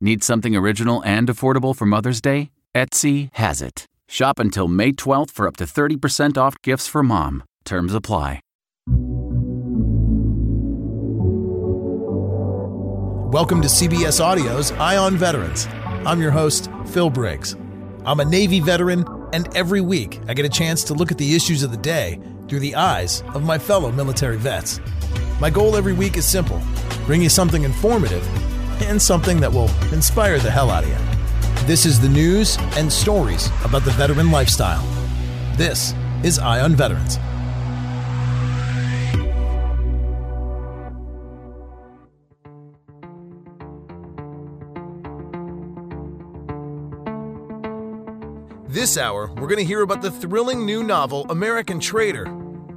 Need something original and affordable for Mother's Day? Etsy has it. Shop until May 12th for up to 30% off gifts for mom. Terms apply. Welcome to CBS Audio's Eye on Veterans. I'm your host, Phil Briggs. I'm a Navy veteran, and every week I get a chance to look at the issues of the day through the eyes of my fellow military vets. My goal every week is simple bring you something informative and something that will inspire the hell out of you. This is the news and stories about the veteran lifestyle. This is Eye on Veterans. This hour, we're going to hear about the thrilling new novel American Traitor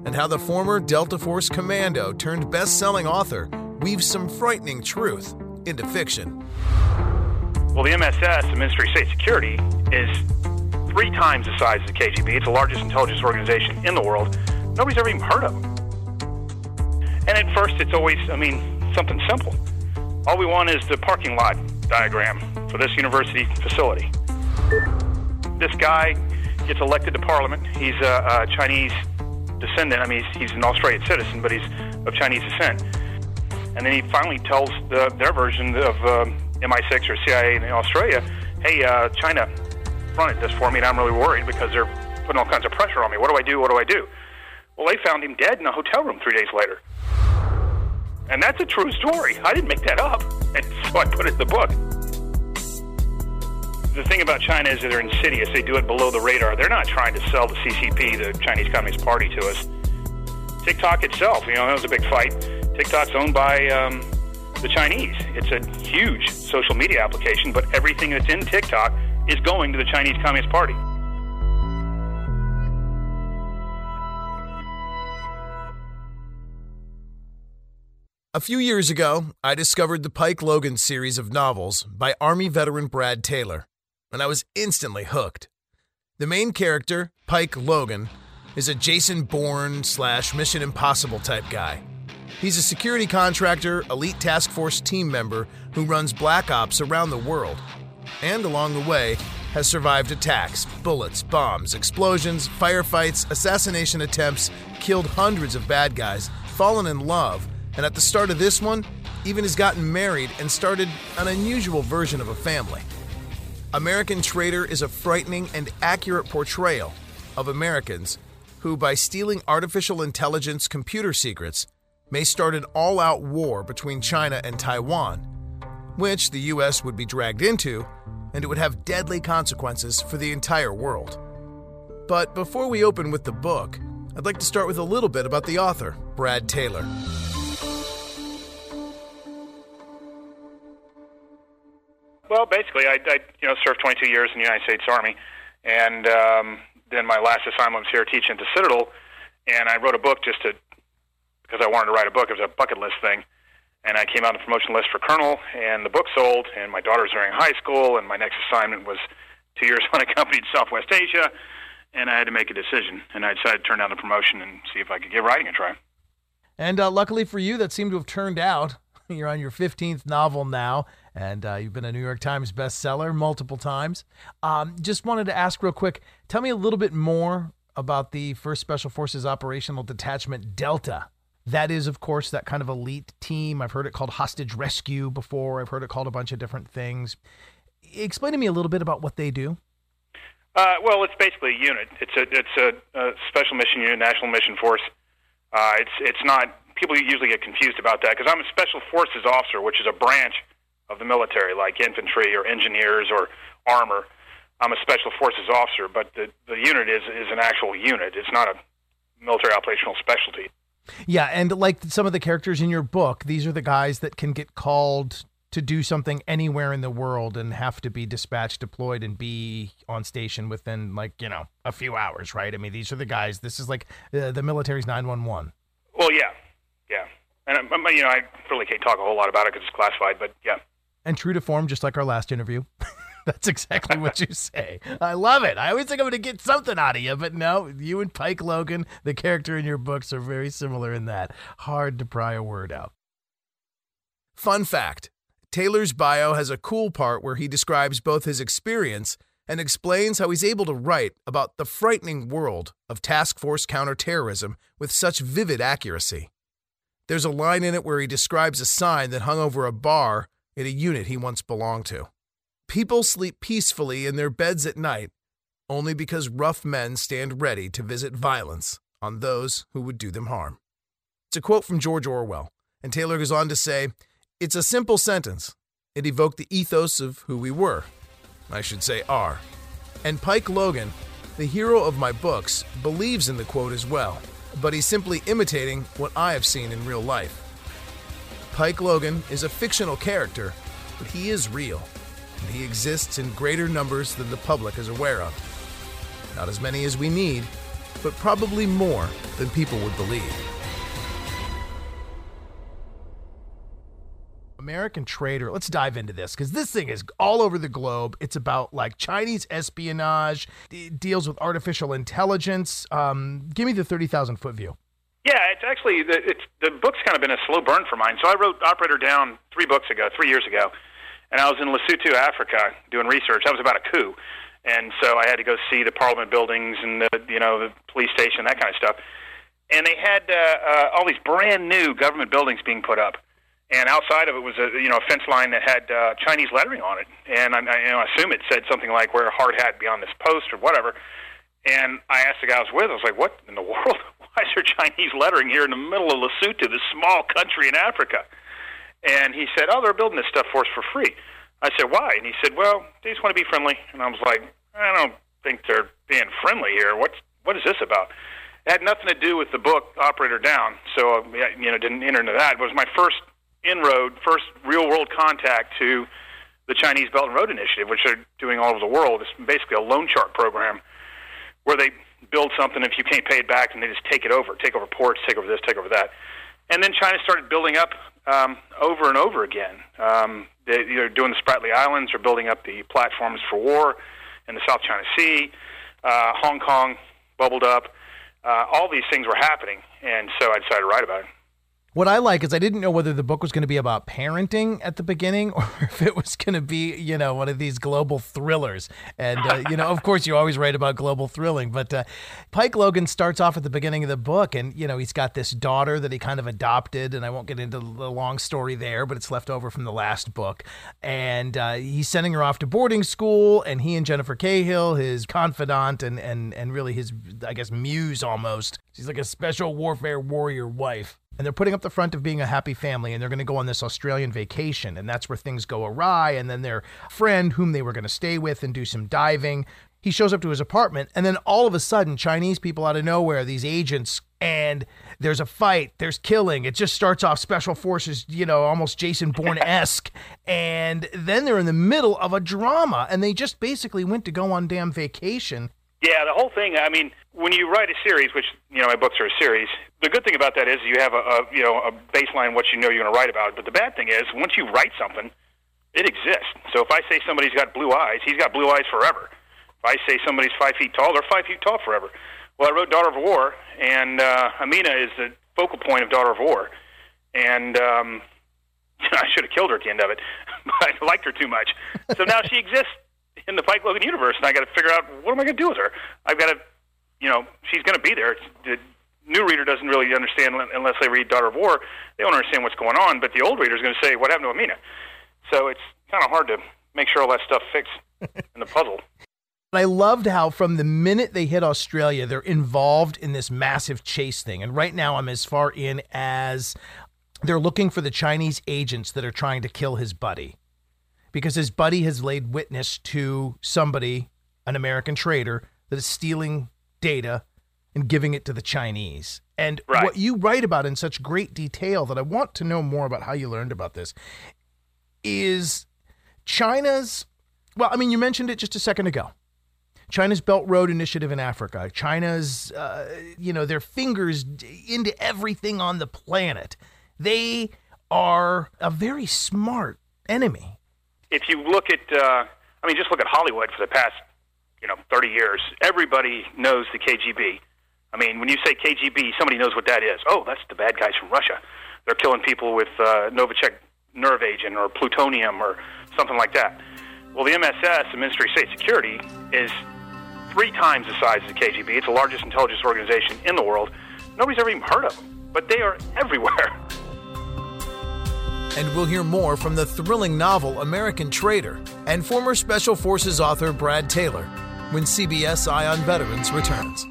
and how the former Delta Force commando turned best selling author weaves some frightening truth into fiction. Well, the MSS, the Ministry of State Security, is three times the size of the KGB. It's the largest intelligence organization in the world. Nobody's ever even heard of them. And at first, it's always, I mean, something simple. All we want is the parking lot diagram for this university facility. This guy gets elected to parliament. He's a, a Chinese descendant. I mean, he's, he's an Australian citizen, but he's of Chinese descent and then he finally tells the, their version of uh, MI6 or CIA in Australia, hey, uh, China fronted this for me, and I'm really worried because they're putting all kinds of pressure on me. What do I do? What do I do? Well, they found him dead in a hotel room three days later. And that's a true story. I didn't make that up. And so I put it in the book. The thing about China is that they're insidious. They do it below the radar. They're not trying to sell the CCP, the Chinese Communist Party, to us. TikTok itself, you know, that was a big fight TikTok's owned by um, the Chinese. It's a huge social media application, but everything that's in TikTok is going to the Chinese Communist Party. A few years ago, I discovered the Pike Logan series of novels by Army veteran Brad Taylor, and I was instantly hooked. The main character, Pike Logan, is a Jason Bourne slash Mission Impossible type guy He's a security contractor, elite task force team member who runs black ops around the world. And along the way, has survived attacks, bullets, bombs, explosions, firefights, assassination attempts, killed hundreds of bad guys, fallen in love, and at the start of this one, even has gotten married and started an unusual version of a family. American Traitor is a frightening and accurate portrayal of Americans who, by stealing artificial intelligence computer secrets, may start an all out war between China and Taiwan, which the U.S. would be dragged into, and it would have deadly consequences for the entire world. But before we open with the book, I'd like to start with a little bit about the author, Brad Taylor. Well, basically, I, I you know served 22 years in the United States Army, and um, then my last assignment was here teaching at the Citadel, and I wrote a book just to because I wanted to write a book. It was a bucket list thing. And I came out on the promotion list for Colonel, and the book sold, and my daughter was entering high school, and my next assignment was two years unaccompanied Southwest Asia, and I had to make a decision. And I decided to turn down the promotion and see if I could give writing a try. And uh, luckily for you, that seemed to have turned out. You're on your 15th novel now, and uh, you've been a New York Times bestseller multiple times. Um, just wanted to ask real quick tell me a little bit more about the 1st Special Forces Operational Detachment Delta. That is, of course, that kind of elite team. I've heard it called hostage rescue before, I've heard it called a bunch of different things. Explain to me a little bit about what they do. Uh, well, it's basically a unit. It's a it's a, a special mission unit, national mission force. Uh, it's it's not. People usually get confused about that because I'm a special forces officer, which is a branch of the military, like infantry or engineers or armor. I'm a special forces officer, but the the unit is is an actual unit. It's not a military operational specialty. Yeah, and like some of the characters in your book, these are the guys that can get called to do something anywhere in the world and have to be dispatched, deployed, and be on station within like you know a few hours, right? I mean, these are the guys. This is like uh, the military's nine one one. Well, yeah, yeah, and um, you know I really can't talk a whole lot about it because it's classified, but yeah. And true to form, just like our last interview. That's exactly what you say. I love it. I always think I'm going to get something out of you, but no, you and Pike Logan, the character in your books, are very similar in that. Hard to pry a word out. Fun fact Taylor's bio has a cool part where he describes both his experience and explains how he's able to write about the frightening world of task force counterterrorism with such vivid accuracy. There's a line in it where he describes a sign that hung over a bar in a unit he once belonged to. People sleep peacefully in their beds at night only because rough men stand ready to visit violence on those who would do them harm. It's a quote from George Orwell, and Taylor goes on to say, it's a simple sentence. It evoked the ethos of who we were. I should say are. And Pike Logan, the hero of my books, believes in the quote as well, but he's simply imitating what I have seen in real life. Pike Logan is a fictional character, but he is real, and he exists in greater numbers than the public is aware of. Not as many as we need, but probably more than people would believe. American Traitor. Let's dive into this because this thing is all over the globe. It's about like Chinese espionage, it deals with artificial intelligence. Um, give me the 30,000 foot view. Yeah, it's actually the, it's, the book's kind of been a slow burn for mine. So I wrote Operator Down three books ago, three years ago, and I was in Lesotho, Africa, doing research. That was about a coup, and so I had to go see the Parliament buildings and the you know the police station, that kind of stuff. And they had uh, uh, all these brand new government buildings being put up and outside of it was a you know a fence line that had uh, Chinese lettering on it, and I, I you know, assume it said something like "Wear a hard hat beyond this post" or whatever. And I asked the guy I was with, I was like, "What in the world? Why is there Chinese lettering here in the middle of Lesotho, this small country in Africa?" And he said, "Oh, they're building this stuff for us for free." I said, "Why?" And he said, "Well, they just want to be friendly." And I was like, "I don't think they're being friendly here. What's what is this about?" It had nothing to do with the book Operator Down, so you know didn't enter into that. It was my first inroad, first real world contact to the Chinese Belt and Road Initiative, which they're doing all over the world. It's basically a loan shark program where they build something. If you can't pay it back, and they just take it over, take over ports, take over this, take over that. And then China started building up um, over and over again. Um, they, they're doing the Spratly Islands, or building up the platforms for war in the South China Sea. Uh, Hong Kong bubbled up. Uh, all these things were happening, and so I decided to write about it. What I like is I didn't know whether the book was going to be about parenting at the beginning or if it was going to be, you know, one of these global thrillers. And, uh, you know, of course, you always write about global thrilling. But uh, Pike Logan starts off at the beginning of the book, and, you know, he's got this daughter that he kind of adopted. And I won't get into the long story there, but it's left over from the last book. And uh, he's sending her off to boarding school, and he and Jennifer Cahill, his confidant and, and, and really his, I guess, muse almost, she's like a special warfare warrior wife and they're putting up the front of being a happy family and they're going to go on this Australian vacation and that's where things go awry and then their friend whom they were going to stay with and do some diving he shows up to his apartment and then all of a sudden Chinese people out of nowhere these agents and there's a fight there's killing it just starts off special forces you know almost Jason Bourne-esque and then they're in the middle of a drama and they just basically went to go on damn vacation yeah, the whole thing. I mean, when you write a series, which you know my books are a series, the good thing about that is you have a, a you know a baseline what you know you're going to write about. But the bad thing is once you write something, it exists. So if I say somebody's got blue eyes, he's got blue eyes forever. If I say somebody's five feet tall, they're five feet tall forever. Well, I wrote Daughter of War, and uh, Amina is the focal point of Daughter of War, and um, I should have killed her at the end of it, but I liked her too much. So now she exists in the Pike Logan universe, and I got to figure out what am I going to do with her. I've got to, you know, she's going to be there. The new reader doesn't really understand unless they read Daughter of War. They don't understand what's going on, but the old reader is going to say, "What happened to Amina?" So it's kind of hard to make sure all that stuff fits in the puzzle. I loved how from the minute they hit Australia, they're involved in this massive chase thing. And right now, I'm as far in as they're looking for the Chinese agents that are trying to kill his buddy because his buddy has laid witness to somebody, an American trader, that is stealing data and giving it to the Chinese. And right. what you write about in such great detail that I want to know more about how you learned about this is China's, well, I mean, you mentioned it just a second ago. China's Belt Road Initiative in Africa, China's, uh, you know, their fingers into everything on the planet. They are a very smart enemy if you look at, uh, I mean, just look at Hollywood for the past, you know, 30 years. Everybody knows the KGB. I mean, when you say KGB, somebody knows what that is. Oh, that's the bad guys from Russia. They're killing people with uh, Novichok nerve agent or plutonium or something like that. Well, the MSS, the Ministry of State Security, is three times the size of the KGB. It's the largest intelligence organization in the world. Nobody's ever even heard of them, but they are everywhere. And we'll hear more from the thrilling novel American Traitor and former Special Forces author Brad Taylor when CBS Eye on Veterans returns.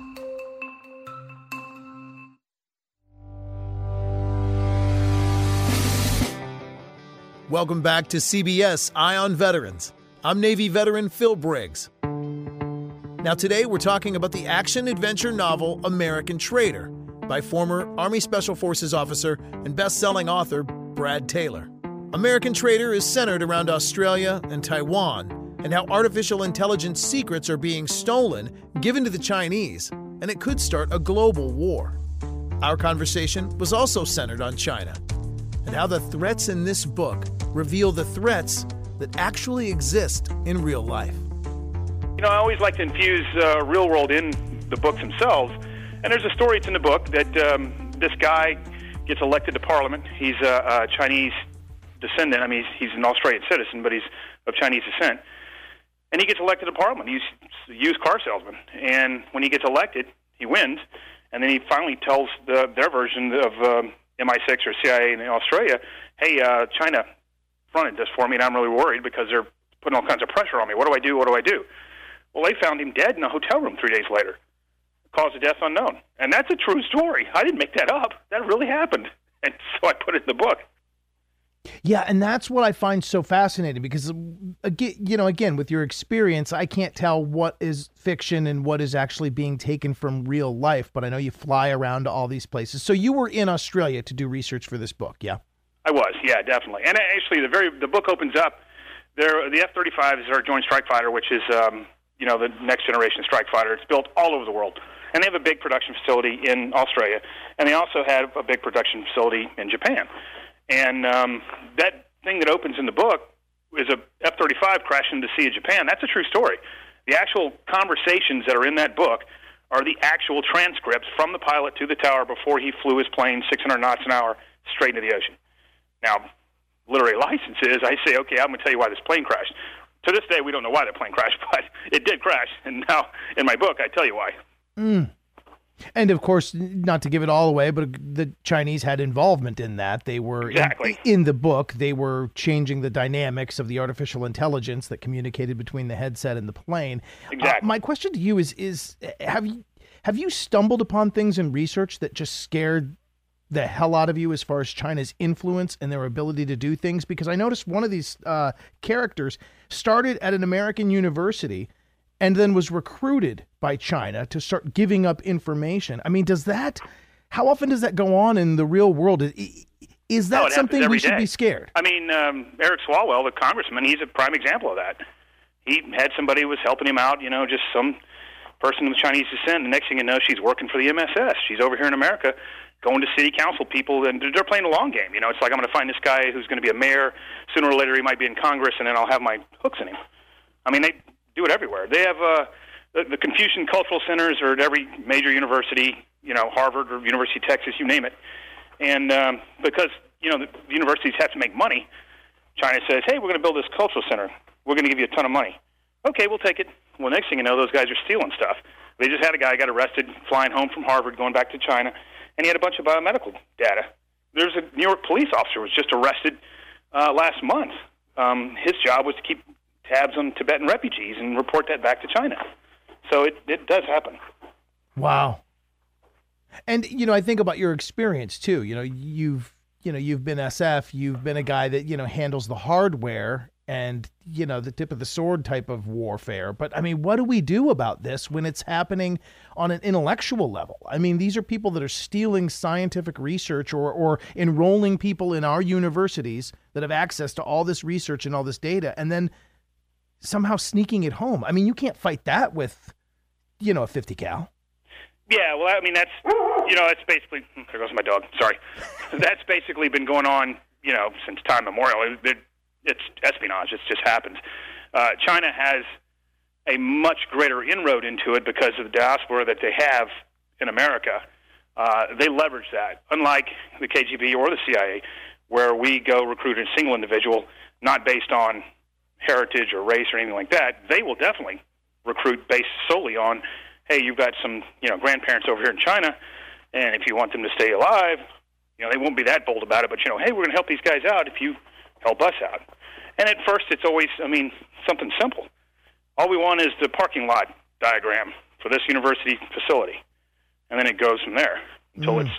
Welcome back to CBS Eye on Veterans. I'm Navy veteran Phil Briggs. Now, today we're talking about the action adventure novel American Traitor by former Army Special Forces officer and best selling author Brad Taylor. American Traitor is centered around Australia and Taiwan and how artificial intelligence secrets are being stolen, given to the Chinese, and it could start a global war. Our conversation was also centered on China and how the threats in this book reveal the threats that actually exist in real life. You know, I always like to infuse uh, real world in the books themselves. And there's a story, it's in the book, that um, this guy gets elected to parliament. He's a, a Chinese descendant. I mean, he's, he's an Australian citizen, but he's of Chinese descent. And he gets elected to parliament. He's a used car salesman. And when he gets elected, he wins. And then he finally tells the, their version of um, MI6 or CIA in Australia, hey, uh, China fronted this for me, and I'm really worried because they're putting all kinds of pressure on me. What do I do? What do I do? Well, they found him dead in a hotel room three days later. Cause of death unknown. And that's a true story. I didn't make that up. That really happened. And so I put it in the book. Yeah, and that's what I find so fascinating because again, you know, again with your experience, I can't tell what is fiction and what is actually being taken from real life, but I know you fly around to all these places. So you were in Australia to do research for this book, yeah? I was, yeah, definitely. And actually the very the book opens up there the F-35 is our joint strike fighter, which is um, you know, the next generation strike fighter. It's built all over the world and they have a big production facility in Australia, and they also have a big production facility in Japan. And um, that thing that opens in the book is a F-35 crashing into the Sea of Japan. That's a true story. The actual conversations that are in that book are the actual transcripts from the pilot to the tower before he flew his plane 600 knots an hour straight into the ocean. Now, literary licenses, I say, okay, I'm going to tell you why this plane crashed. To this day, we don't know why the plane crashed, but it did crash. And now, in my book, I tell you why. Mm. And of course, not to give it all away, but the Chinese had involvement in that. They were exactly. in, in, the book. They were changing the dynamics of the artificial intelligence that communicated between the headset and the plane. Exactly. Uh, my question to you is: is have you have you stumbled upon things in research that just scared the hell out of you as far as China's influence and their ability to do things? Because I noticed one of these uh, characters started at an American university and then was recruited by China to start giving up information. I mean, does that, how often does that go on in the real world? Is that no, something we should day. be scared? I mean, um, Eric Swalwell, the congressman, he's a prime example of that. He had somebody who was helping him out, you know, just some person of Chinese descent. The next thing you know, she's working for the MSS. She's over here in America going to city council people, and they're playing a long game. You know, it's like I'm going to find this guy who's going to be a mayor. Sooner or later, he might be in Congress, and then I'll have my hooks in him. I mean, they do it everywhere. They have uh, the, the Confucian Cultural Centers are at every major university, you know, Harvard or University of Texas, you name it. And um, because you know, the universities have to make money. China says, hey, we're going to build this cultural center. We're going to give you a ton of money. Okay, we'll take it. Well, next thing you know, those guys are stealing stuff. They just had a guy got arrested flying home from Harvard, going back to China, and he had a bunch of biomedical data. There's a New York police officer was just arrested uh, last month. Um, his job was to keep tabs on Tibetan refugees and report that back to China. So it, it does happen. Wow. And you know, I think about your experience too. You know, you've you know you've been SF, you've been a guy that you know handles the hardware and you know the tip of the sword type of warfare. But I mean, what do we do about this when it's happening on an intellectual level? I mean, these are people that are stealing scientific research or or enrolling people in our universities that have access to all this research and all this data, and then somehow sneaking it home. I mean, you can't fight that with you know a 50 cal. Yeah, well, I mean, that's you know, that's basically there goes my dog. Sorry, that's basically been going on, you know, since time immemorial. It, it, it's espionage. It just happens. Uh, China has a much greater inroad into it because of the diaspora that they have in America. Uh, they leverage that, unlike the KGB or the CIA, where we go recruit a single individual, not based on heritage or race or anything like that. They will definitely recruit based solely on hey, you've got some you know grandparents over here in China, and if you want them to stay alive, you know they won't be that bold about it. But you know, hey, we're going to help these guys out if you help us out. And at first, it's always, I mean, something simple. All we want is the parking lot diagram for this university facility, and then it goes from there until mm. it's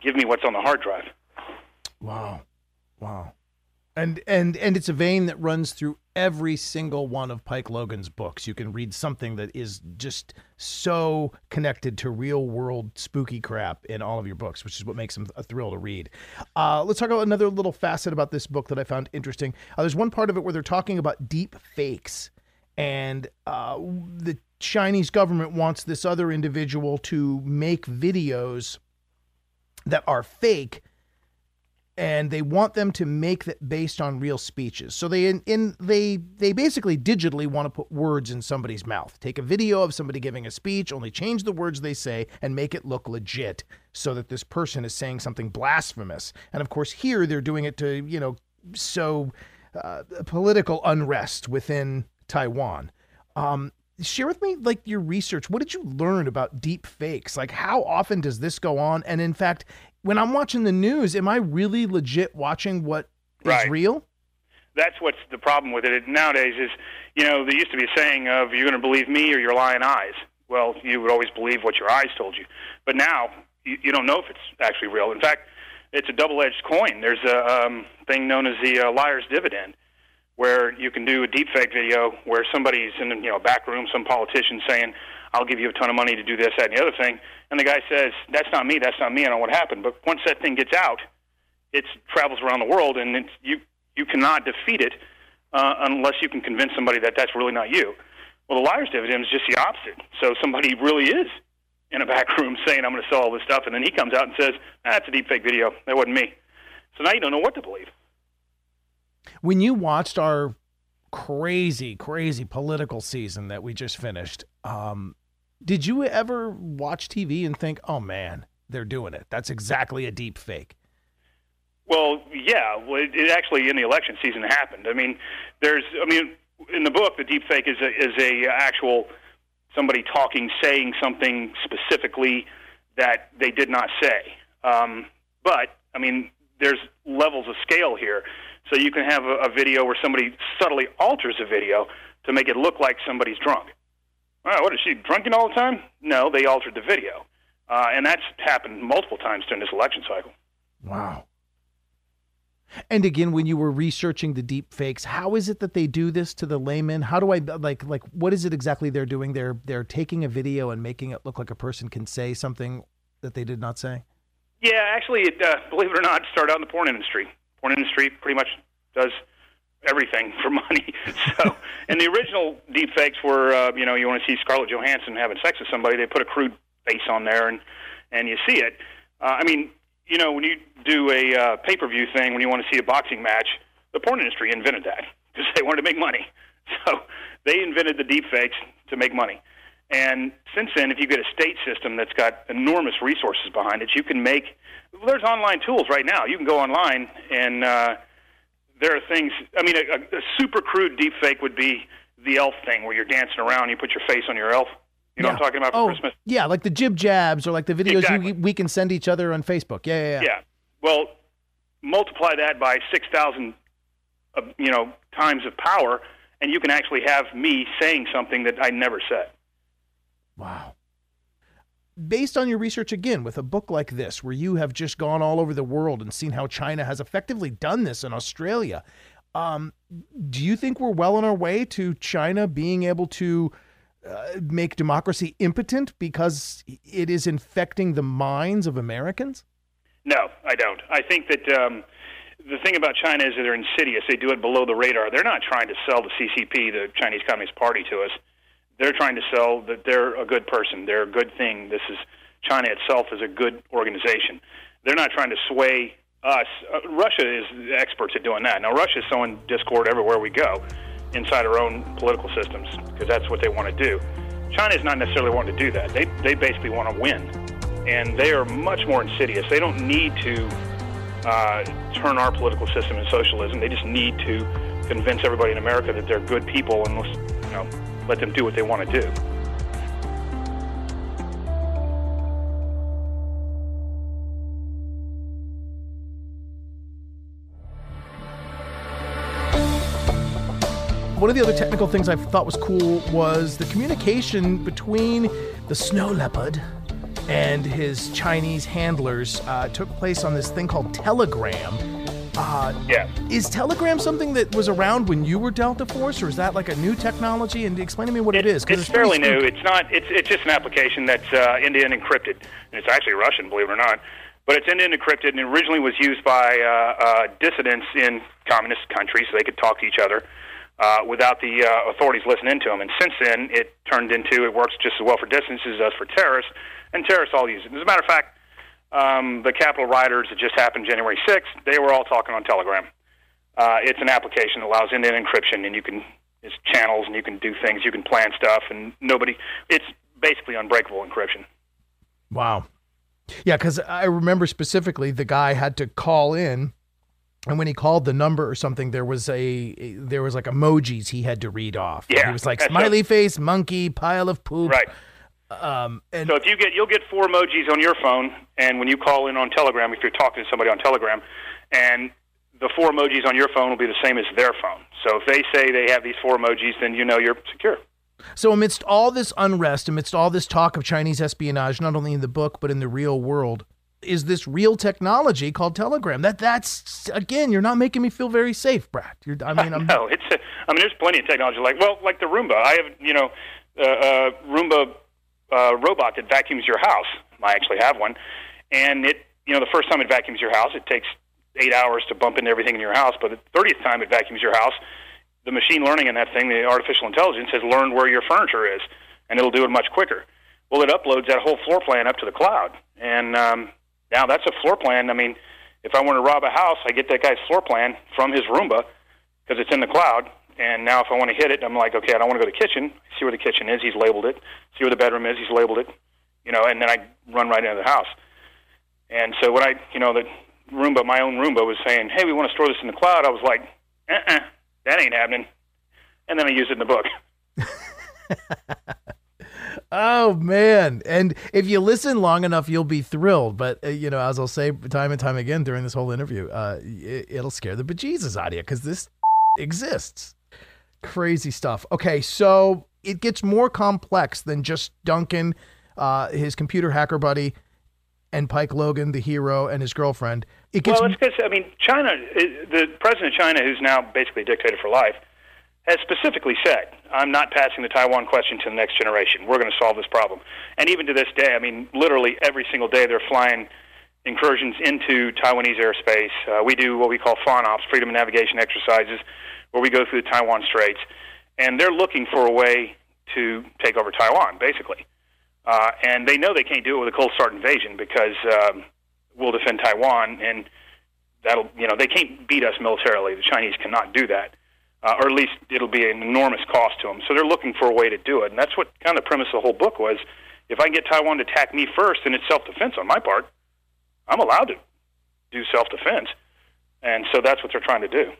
give me what's on the hard drive. Wow, wow and and and it's a vein that runs through every single one of Pike Logan's books. You can read something that is just so connected to real world spooky crap in all of your books, which is what makes them a thrill to read. Uh, let's talk about another little facet about this book that I found interesting. Uh, there's one part of it where they're talking about deep fakes, and uh, the Chinese government wants this other individual to make videos that are fake and they want them to make that based on real speeches. So they in, in they they basically digitally want to put words in somebody's mouth. Take a video of somebody giving a speech, only change the words they say and make it look legit so that this person is saying something blasphemous. And of course here they're doing it to, you know, so uh, political unrest within Taiwan. Um, share with me like your research what did you learn about deep fakes like how often does this go on and in fact when I'm watching the news, am I really legit watching what is right. real? That's what's the problem with it nowadays. Is you know there used to be a saying of you're going to believe me or your lying eyes. Well, you would always believe what your eyes told you, but now you, you don't know if it's actually real. In fact, it's a double-edged coin. There's a um, thing known as the uh, liar's dividend, where you can do a deepfake video where somebody's in you know a back room, some politician saying, "I'll give you a ton of money to do this, that, and the other thing," and the guy says, "That's not me. That's not me. I don't know what happened." But once that thing gets out, it travels around the world, and it's, you you cannot defeat it uh, unless you can convince somebody that that's really not you. Well, the liar's dividend is just the opposite. So somebody really is in a back room saying, "I'm going to sell all this stuff," and then he comes out and says, ah, "That's a deep fake video. That wasn't me." So now you don't know what to believe. When you watched our crazy, crazy political season that we just finished, um, did you ever watch TV and think, "Oh man, they're doing it. That's exactly a deep fake." Well, yeah. Well, it, it actually in the election season happened. I mean, there's. I mean, in the book, the deep fake is a, is a actual somebody talking, saying something specifically that they did not say. Um, but I mean, there's levels of scale here. So you can have a, a video where somebody subtly alters a video to make it look like somebody's drunk. What is she drinking all the time? No, they altered the video, uh, and that's happened multiple times during this election cycle. Wow. And again, when you were researching the deep fakes, how is it that they do this to the layman? How do I like like what is it exactly they're doing? They're they're taking a video and making it look like a person can say something that they did not say. Yeah, actually, it, uh, believe it or not, it started out in the porn industry. Porn industry pretty much does everything for money. So, and the original deep fakes were, uh, you know, you want to see Scarlett Johansson having sex with somebody, they put a crude face on there, and and you see it. Uh, I mean, you know, when you do a uh, pay per view thing, when you want to see a boxing match, the porn industry invented that because they wanted to make money. So they invented the deep fakes to make money. And since then, if you get a state system that's got enormous resources behind it, you can make. There's online tools right now. You can go online, and uh, there are things. I mean, a, a super crude deep fake would be the elf thing, where you're dancing around, you put your face on your elf. You know yeah. what I'm talking about for oh, Christmas? Yeah, like the JibJabs or like the videos exactly. we, we can send each other on Facebook. Yeah, yeah, yeah. Yeah. Well, multiply that by six thousand, uh, you know, times of power, and you can actually have me saying something that I never said. Wow. Based on your research again, with a book like this, where you have just gone all over the world and seen how China has effectively done this in Australia, um, do you think we're well on our way to China being able to uh, make democracy impotent because it is infecting the minds of Americans? No, I don't. I think that um, the thing about China is that they're insidious. They do it below the radar. They're not trying to sell the CCP, the Chinese Communist Party, to us. They're trying to sell that they're a good person. They're a good thing. This is China itself is a good organization. They're not trying to sway us. Uh, Russia is experts at doing that. Now, Russia is sowing discord everywhere we go inside our own political systems because that's what they want to do. China is not necessarily wanting to do that. They, they basically want to win. And they are much more insidious. They don't need to uh, turn our political system into socialism. They just need to convince everybody in America that they're good people and you know, let them do what they want to do. One of the other technical things I thought was cool was the communication between the snow leopard and his Chinese handlers uh, took place on this thing called Telegram. Uh, yeah. Is Telegram something that was around when you were Delta Force, or is that like a new technology? And explain to me what it, it is. It's, it's fairly new. It's not. It's it's just an application that's uh, end-to-end encrypted, and it's actually Russian, believe it or not. But it's end-to-end encrypted, and originally was used by uh, uh, dissidents in communist countries, so they could talk to each other uh, without the uh, authorities listening to them. And since then, it turned into it works just as well for dissidents as it does for terrorists, and terrorists all use it. As a matter of fact, um, the Capitol rioters that just happened January 6th, they were all talking on Telegram. Uh, it's an application that allows end-to-end encryption, and you can it's channels, and you can do things, you can plan stuff, and nobody. It's basically unbreakable encryption. Wow. Yeah, because I remember specifically the guy had to call in and when he called the number or something, there was a, there was like emojis he had to read off. Yeah, he was like smiley face, monkey, pile of poop. Right. Um, and so if you get you'll get four emojis on your phone, and when you call in on Telegram, if you're talking to somebody on Telegram, and the four emojis on your phone will be the same as their phone. So if they say they have these four emojis, then you know you're secure. So amidst all this unrest, amidst all this talk of Chinese espionage, not only in the book but in the real world, is this real technology called Telegram. That that's again, you're not making me feel very safe, Brad. You're, I mean, I'm no, it's. A, I mean, there's plenty of technology like well, like the Roomba. I have you know, uh, uh, Roomba uh, robot that vacuums your house. I actually have one, and it you know the first time it vacuums your house, it takes eight hours to bump into everything in your house. But the thirtieth time it vacuums your house, the machine learning in that thing, the artificial intelligence, has learned where your furniture is, and it'll do it much quicker. Well, it uploads that whole floor plan up to the cloud, and um, now that's a floor plan. I mean, if I want to rob a house, I get that guy's floor plan from his Roomba because it's in the cloud. And now if I want to hit it, I'm like, okay, I don't want to go to the kitchen. See where the kitchen is. He's labeled it. See where the bedroom is. He's labeled it. You know, and then I run right into the house. And so when I, you know, the Roomba, my own Roomba, was saying, hey, we want to store this in the cloud, I was like, uh-uh, that ain't happening. And then I used it in the book. Oh man! And if you listen long enough, you'll be thrilled. But uh, you know, as I'll say time and time again during this whole interview, uh, it, will scare the bejesus out of you because this exists. Crazy stuff. Okay, so it gets more complex than just Duncan, uh, his computer hacker buddy, and Pike Logan, the hero, and his girlfriend. It gets well, it's because I mean, China, the president of China, who's now basically dictator for life has specifically said, I'm not passing the Taiwan question to the next generation. We're going to solve this problem. And even to this day, I mean, literally every single day they're flying incursions into Taiwanese airspace. Uh, we do what we call FONOPS, Freedom of Navigation Exercises, where we go through the Taiwan Straits. And they're looking for a way to take over Taiwan, basically. Uh, and they know they can't do it with a cold start invasion because um, we'll defend Taiwan, and that'll, you know, they can't beat us militarily. The Chinese cannot do that. uh, or at least it'll be an enormous cost to them. So they're looking for a way to do it, and that's what kind of the premise of the whole book was. If I can get Taiwan to attack me first, then it's self-defense on my part, I'm allowed to do self-defense, and so that's what they're trying to do.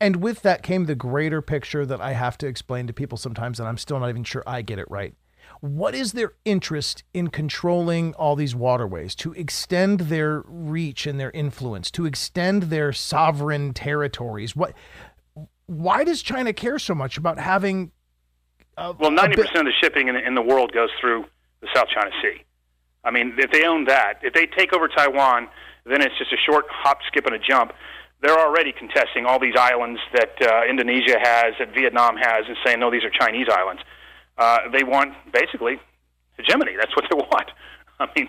And with that came the greater picture that I have to explain to people sometimes, and I'm still not even sure I get it right. What is their interest in controlling all these waterways to extend their reach and their influence, to extend their sovereign territories? What? Why does China care so much about having? A, well, ninety percent of the shipping in in the world goes through the South China Sea. I mean, if they own that, if they take over Taiwan, then it's just a short hop, skip, and a jump they're already contesting all these islands that uh, Indonesia has, that Vietnam has, and saying, no, these are Chinese islands. Uh, they want basically hegemony. That's what they want. I mean,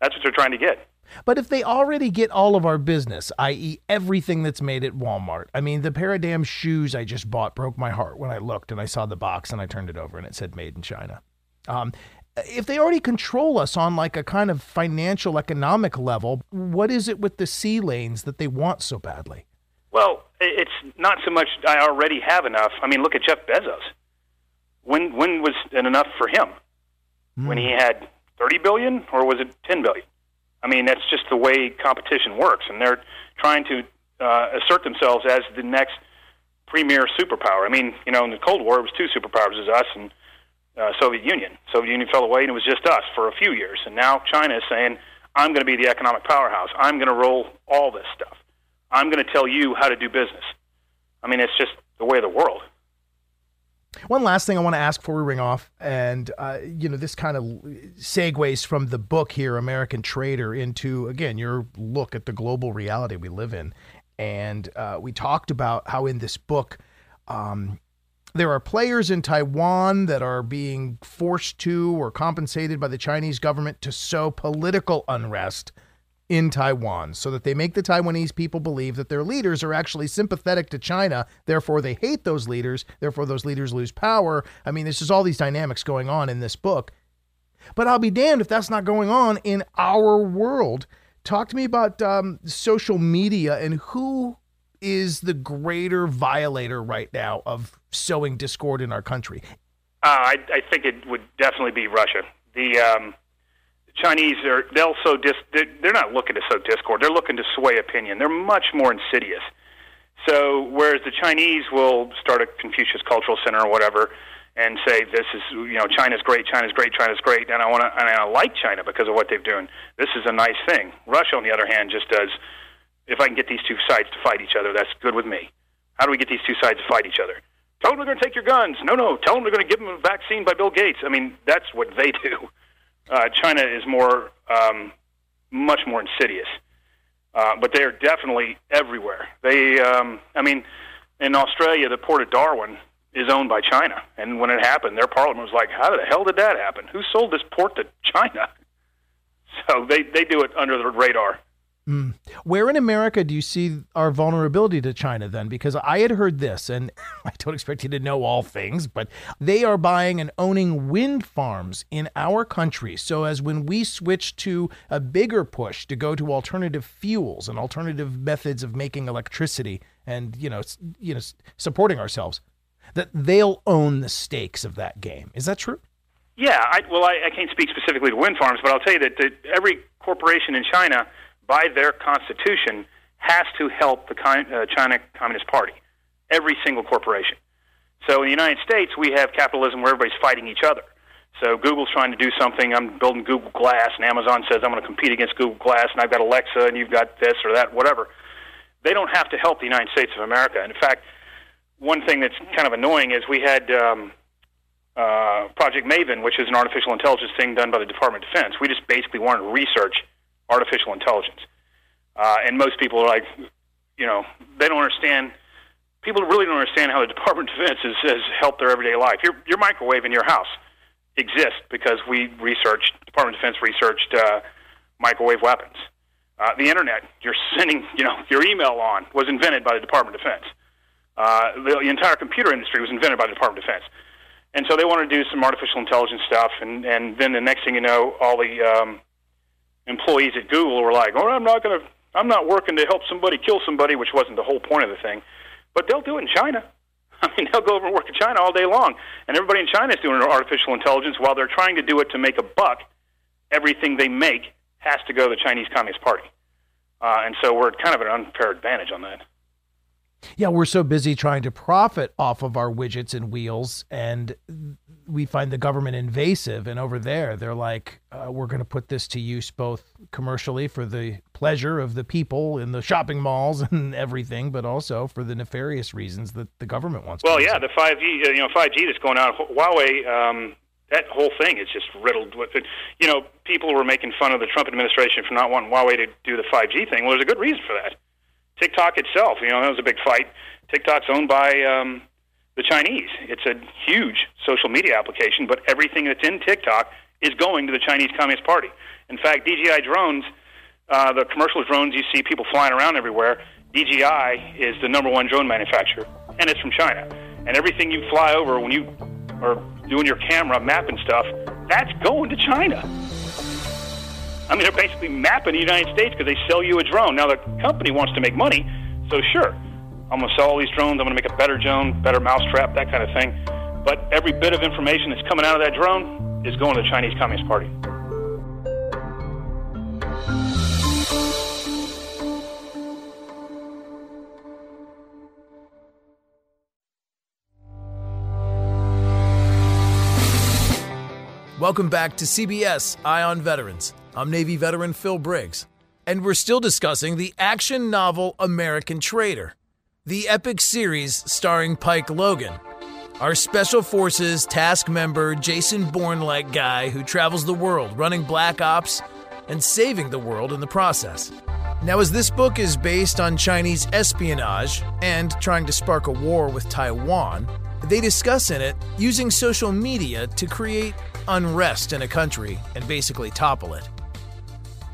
that's what they're trying to get. But if they already get all of our business, i.e., everything that's made at Walmart, I mean, the pair of damn shoes I just bought broke my heart when I looked and I saw the box and I turned it over and it said made in China. Um, if they already control us on like a kind of financial economic level, what is it with the sea lanes that they want so badly? Well, it's not so much I already have enough. I mean, look at Jeff Bezos. When when was it enough for him? Mm. When he had 30 billion or was it 10 billion? I mean, that's just the way competition works and they're trying to uh, assert themselves as the next premier superpower. I mean, you know, in the Cold War it was two superpowers as us and uh, Soviet Union. Soviet Union fell away, and it was just us for a few years. And now China is saying, "I'm going to be the economic powerhouse. I'm going to roll all this stuff. I'm going to tell you how to do business." I mean, it's just the way of the world. One last thing I want to ask before we ring off, and uh, you know, this kind of segues from the book here, American Traitor, into again your look at the global reality we live in. And uh, we talked about how in this book, um, there are players in Taiwan that are being forced to or compensated by the Chinese government to sow political unrest in Taiwan so that they make the Taiwanese people believe that their leaders are actually sympathetic to China. Therefore, they hate those leaders. Therefore, those leaders lose power. I mean, there's just all these dynamics going on in this book. But I'll be damned if that's not going on in our world. Talk to me about um, social media and who is the greater violator right now of sowing discord in our country? Uh, I, I think it would definitely be Russia. The um, Chinese are they'll sow dis, they're not looking to sow discord. They're looking to sway opinion. They're much more insidious. So whereas the Chinese will start a Confucius Cultural Center or whatever and say this is you know China's great, China's great, China's great, and I want to and I like China because of what they're doing. This is a nice thing. Russia, on the other hand, just does. If I can get these two sides to fight each other, that's good with me. How do we get these two sides to fight each other? Tell them they're going to take your guns. No, no. Tell them they're going to give them a vaccine by Bill Gates. I mean, that's what they do. Uh, China is more, um, much more insidious. Uh, but they're definitely everywhere. They, um, I mean, in Australia, the port of Darwin is owned by China. And when it happened, their parliament was like, how the hell did that happen? Who sold this port to China? So they, they do it under the radar. Mm. Where in America do you see our vulnerability to China then? Because I had heard this, and I don't expect you to know all things, but they are buying and owning wind farms in our country. So, as when we switch to a bigger push to go to alternative fuels and alternative methods of making electricity and, you know, you know, supporting ourselves, that they'll own the stakes of that game. Is that true? Yeah. I, well, I, I can't speak specifically to wind farms, but I'll tell you that, that every corporation in China by their constitution, has to help the uh, China Communist Party, every single corporation. So in the United States, we have capitalism where everybody's fighting each other. So Google's trying to do something. I'm building Google Glass, and Amazon says I'm going to compete against Google Glass, and I've got Alexa, and you've got this or that, whatever. They don't have to help the United States of America. And in fact, one thing that's kind of annoying is we had um, uh, Project Maven, which is an artificial intelligence thing done by the Department of Defense. We just basically wanted research artificial intelligence. Uh, and most people are like, you know, they don't understand. People really don't understand how the Department of Defense has, has helped their everyday life. Your, your microwave in your house exists because we researched, Department of Defense researched uh, microwave weapons. Uh, the internet, you're sending, you know, your email on was invented by the Department of Defense. Uh, the, the entire computer industry was invented by the Department of Defense. And so they want to do some artificial intelligence stuff, and, and then the next thing you know, all the um, employees at Google were like, "Oh, I'm not going to. I'm not working to help somebody kill somebody," which wasn't the whole point of the thing. but they'll do it in China. I mean, they'll go over and work in China all day long, and everybody in China is doing artificial intelligence while they're trying to do it to make a buck. Everything they make has to go to the Chinese Communist Party, uh, and so we're kind of an unfair advantage on that. Yeah, we're so busy trying to profit off of our widgets and wheels, and we find the government invasive. And over there, they're like, uh, we're going to put this to use both commercially for the pleasure of the people in the shopping malls and everything, but also for the nefarious reasons that the government wants. Well, yeah, the 5G, uh, you know, 5G that's going on, Huawei. Um, that whole thing is just riddled with it. You know, people were making fun of the Trump administration for not wanting Huawei to do the 5G thing. Well, there's a good reason for that. TikTok itself, you know, that was a big fight. TikTok's owned by um, the Chinese. It's a huge social media application, but everything that's in TikTok is going to the Chinese Communist Party. In fact, DJI drones, uh, the commercial drones you see people flying around everywhere, DJI is the number one drone manufacturer, and it's from China. And everything you fly over when you are doing your camera mapping stuff, that's going to China. I mean, they're basically mapping the United States because they sell you a drone. Now, the company wants to make money, so sure, I'm going to sell all these drones. I'm going to make a better drone, better mousetrap, that kind of thing. But every bit of information that's coming out of that drone is going to the Chinese Communist Party. Welcome back to CBS Eye on Veterans. I'm Navy veteran Phil Briggs, and we're still discussing the action novel American Traitor the epic series starring Pike Logan, our Special Forces task member Jason Bourne like guy who travels the world running black ops and saving the world in the process. Now, as this book is based on Chinese espionage and trying to spark a war with Taiwan, they discuss in it using social media to create unrest in a country and basically topple it.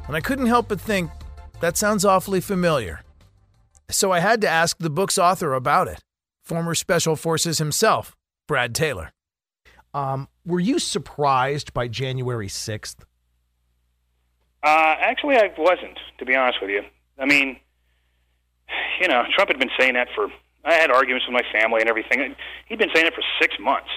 And I couldn't help but think that sounds awfully familiar. So I had to ask the book's author about it, former Special Forces himself, Brad Taylor. Um, were you surprised by January 6th? Uh, actually, I wasn't, to be honest with you. I mean, you know, Trump had been saying that for. I had arguments with my family and everything. He'd been saying it for six months.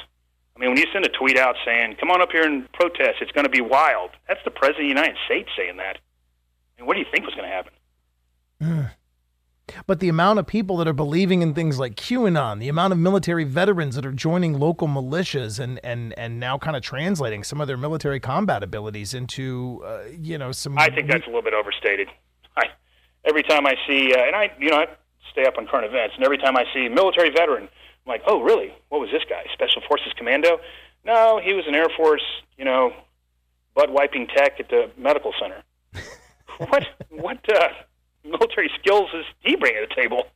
I mean, when you send a tweet out saying, "Come on up here and protest," it's going to be wild. That's the president of the United States saying that. I mean, what do you think was going to happen? But the amount of people that are believing in things like QAnon, the amount of military veterans that are joining local militias and and and now kind of translating some of their military combat abilities into, uh, you know, some. I think that's a little bit overstated. I every time I see, uh, and I, you know, I stay up on current events, and every time I see military veteran, I'm like, oh, really? What was this guy? Special Forces Commando? No, he was an Air Force, you know, butt wiping tech at the medical center. what? What? Uh, military skills does he bring to the table?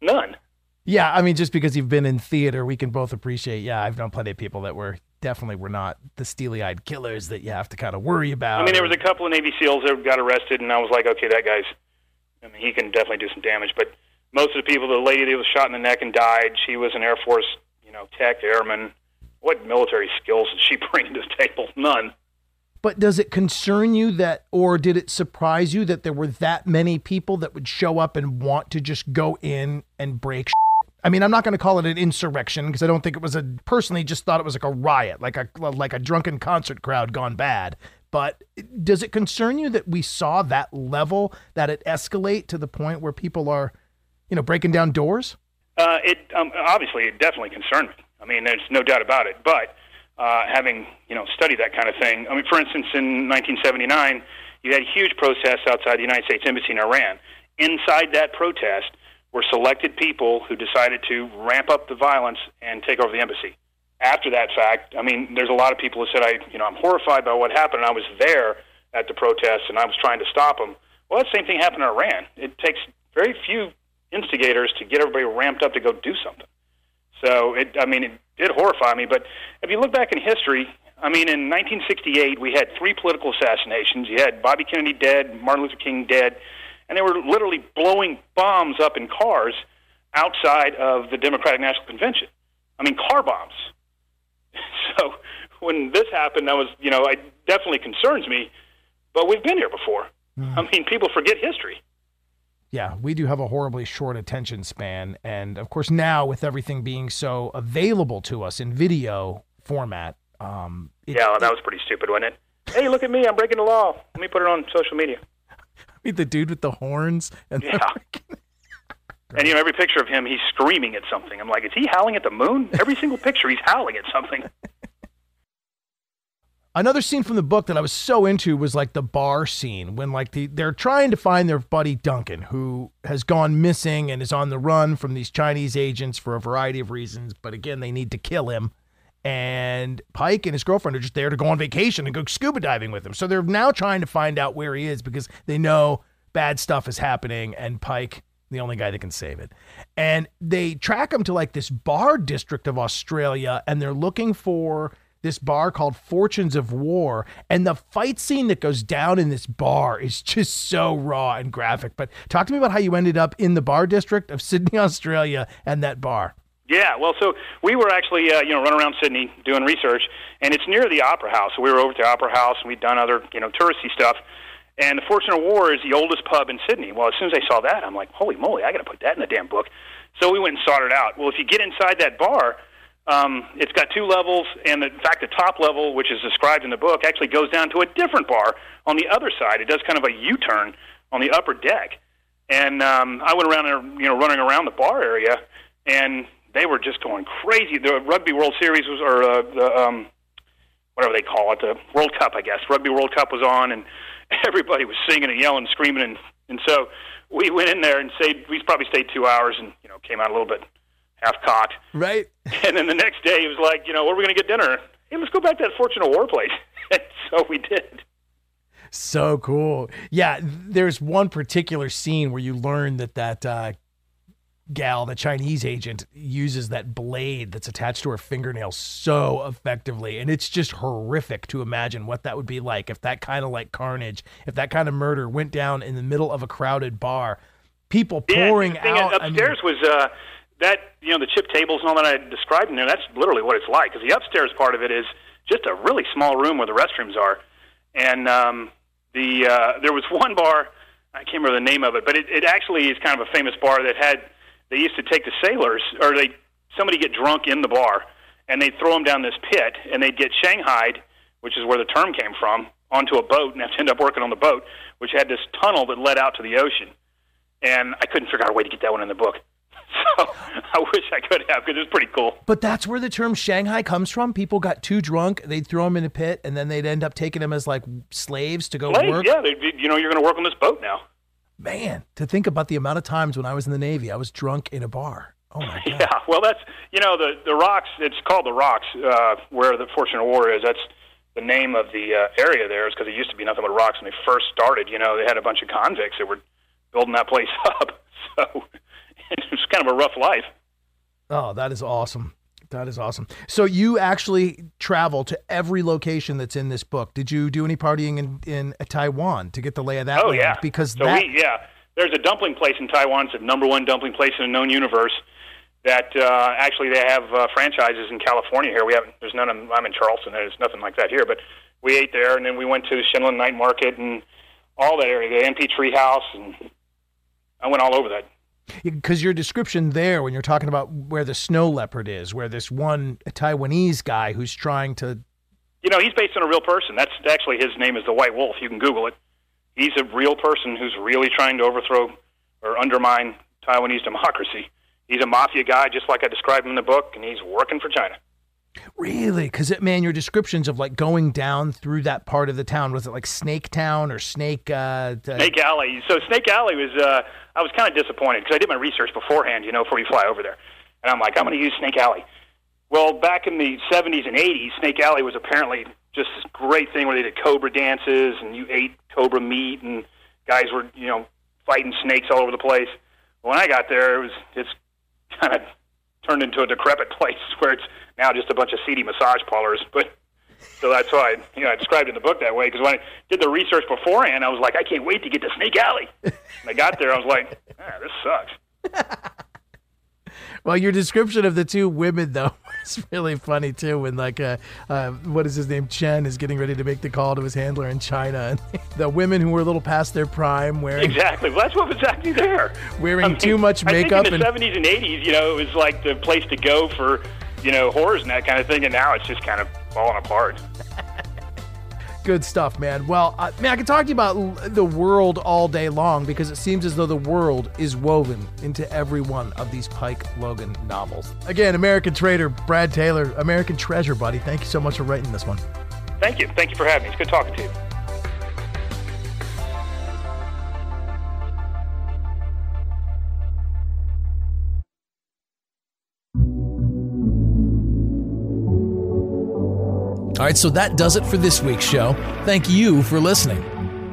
None. Yeah, I mean, just because you've been in theater, we can both appreciate. Yeah, I've known plenty of people that were definitely were not the steely-eyed killers that you have to kind of worry about. I mean, there was a couple of Navy SEALs that got arrested, and I was like, okay, that guy's. I mean, he can definitely do some damage. But most of the people, the lady that was shot in the neck and died, she was an Air Force, you know, tech airman. What military skills did she bring to the table? None. But does it concern you that, or did it surprise you that there were that many people that would show up and want to just go in and break? Shit? I mean, I'm not going to call it an insurrection because I don't think it was a. Personally, just thought it was like a riot, like a like a drunken concert crowd gone bad. But does it concern you that we saw that level, that it escalate to the point where people are, you know, breaking down doors? Uh, it um, obviously it definitely concerned me. I mean, there's no doubt about it. But uh, having you know studied that kind of thing. I mean, for instance, in 1979, you had huge protests outside the United States Embassy in Iran. Inside that protest were selected people who decided to ramp up the violence and take over the embassy. After that fact, I mean, there's a lot of people who said, "I, you know, I'm horrified by what happened. And I was there at the protests, and I was trying to stop them." Well, that same thing happened in Iran. It takes very few instigators to get everybody ramped up to go do something. So it, I mean, it did horrify me. But if you look back in history, I mean, in 1968, we had three political assassinations. You had Bobby Kennedy dead, Martin Luther King dead, and they were literally blowing bombs up in cars outside of the Democratic National Convention. I mean, car bombs. So when this happened, that was, you know, it definitely concerns me. But we've been here before. Mm. I mean, people forget history. Yeah, we do have a horribly short attention span. And of course, now with everything being so available to us in video format. Um, it, yeah, well, that was pretty stupid, wasn't it? Hey, look at me. I'm breaking the law. Let me put it on social media. Meet the dude with the horns. And yeah. and, you know, every picture of him, he's screaming at something. I'm like, is he howling at the moon? Every single picture, he's howling at something. Another scene from the book that I was so into was like the bar scene when like the, they're trying to find their buddy Duncan who has gone missing and is on the run from these Chinese agents for a variety of reasons, but again they need to kill him. And Pike and his girlfriend are just there to go on vacation and go scuba diving with him. So they're now trying to find out where he is because they know bad stuff is happening and Pike the only guy that can save it. And they track him to like this bar district of Australia and they're looking for this bar called Fortunes of War. And the fight scene that goes down in this bar is just so raw and graphic. But talk to me about how you ended up in the bar district of Sydney, Australia, and that bar. Yeah, well, so we were actually, uh, you know, running around Sydney doing research, and it's near the Opera House. So we were over at the Opera House, and we'd done other, you know, touristy stuff. And the Fortune of War is the oldest pub in Sydney. Well, as soon as I saw that, I'm like, holy moly, I got to put that in the damn book. So we went and sought it out. Well, if you get inside that bar, um, it's got two levels, and in fact, the top level, which is described in the book, actually goes down to a different bar on the other side. It does kind of a U-turn on the upper deck, and um, I went around there, you know, running around the bar area, and they were just going crazy. The Rugby World Series was, or uh, the um, whatever they call it, the World Cup, I guess. Rugby World Cup was on, and everybody was singing and yelling, and screaming, and and so we went in there and stayed. We probably stayed two hours, and you know, came out a little bit half cocked. Right. And then the next day, he was like, you know, where are we going to get dinner? Hey, let's go back to that Fortune of War place. so we did. So cool. Yeah, there's one particular scene where you learn that that uh, gal, the Chinese agent, uses that blade that's attached to her fingernail so effectively. And it's just horrific to imagine what that would be like if that kind of like carnage, if that kind of murder went down in the middle of a crowded bar. People pouring yeah, out. Upstairs I mean, was uh, that you know the chip tables and all that I described in there. That's literally what it's like. Because the upstairs part of it is just a really small room where the restrooms are, and um, the uh, there was one bar. I can't remember the name of it, but it, it actually is kind of a famous bar that had they used to take the sailors or they somebody get drunk in the bar and they'd throw them down this pit and they'd get shanghaied, which is where the term came from, onto a boat and have to end up working on the boat, which had this tunnel that led out to the ocean. And I couldn't figure out a way to get that one in the book. So I wish I could have because it's pretty cool. But that's where the term Shanghai comes from. People got too drunk, they'd throw them in a pit, and then they'd end up taking them as like slaves to go slaves, work. Yeah, you know, you're going to work on this boat now. Man, to think about the amount of times when I was in the Navy, I was drunk in a bar. Oh my god. Yeah, well, that's you know the the rocks. It's called the rocks uh, where the Fortune of War is. That's the name of the uh, area there is because it used to be nothing but rocks when they first started. You know, they had a bunch of convicts that were building that place up. So it's kind of a rough life. Oh, that is awesome. That is awesome. So you actually travel to every location that's in this book. Did you do any partying in, in Taiwan to get the lay of that? Oh land? yeah, because so that... we, yeah, there's a dumpling place in Taiwan. It's the number one dumpling place in the known universe. That uh, actually they have uh, franchises in California here. We haven't. There's none. In, I'm in Charleston. There's nothing like that here. But we ate there, and then we went to the Night Market and all that area, the MP Tree House, and I went all over that because your description there when you're talking about where the snow leopard is where this one taiwanese guy who's trying to you know he's based on a real person. That's actually his name is the white wolf. You can google it. He's a real person who's really trying to overthrow or undermine taiwanese democracy. He's a mafia guy just like i described him in the book and he's working for china Really? Because man, your descriptions of like going down through that part of the town was it like Snake Town or Snake? Uh, Snake Alley. So Snake Alley was. Uh, I was kind of disappointed because I did my research beforehand, you know, before you fly over there, and I'm like, I'm going to use Snake Alley. Well, back in the 70s and 80s, Snake Alley was apparently just this great thing where they did cobra dances and you ate cobra meat and guys were, you know, fighting snakes all over the place. When I got there, it was it's kind of turned into a decrepit place where it's now just a bunch of seedy massage parlors. But so that's why I, you know I described in the book that way because when I did the research beforehand, I was like, I can't wait to get to Snake Alley. and I got there, I was like, ah, this sucks. well, your description of the two women though. was really funny too when like uh, uh, what is his name? Chen is getting ready to make the call to his handler in China and the women who were a little past their prime wearing exactly. Well that's what was actually there. Wearing I mean, too much makeup in the 70s and 80s you know it was like the place to go for you know horrors and that kind of thing and now it's just kind of falling apart Good stuff, man. Well, uh, man, I could talk to you about the world all day long because it seems as though the world is woven into every one of these Pike Logan novels. Again, American Traitor, Brad Taylor, American Treasure, buddy. Thank you so much for writing this one. Thank you. Thank you for having me. It's good talking to you. All right, so that does it for this week's show. Thank you for listening.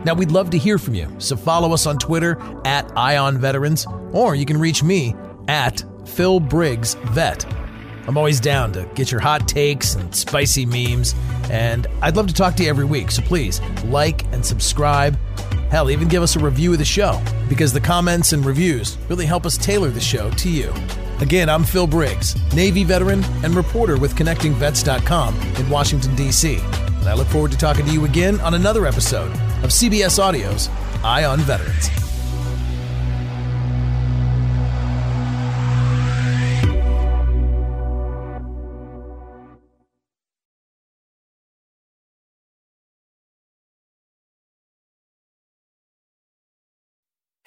Now, we'd love to hear from you, so follow us on Twitter at Eye on Veterans, or you can reach me at Phil Briggs Vet. I'm always down to get your hot takes and spicy memes, and I'd love to talk to you every week, so please like and subscribe. Hell, even give us a review of the show, because the comments and reviews really help us tailor the show to you. Again, I'm Phil Briggs, Navy veteran and reporter with ConnectingVets.com in Washington, D.C. And I look forward to talking to you again on another episode of CBS Audio's Eye on Veterans.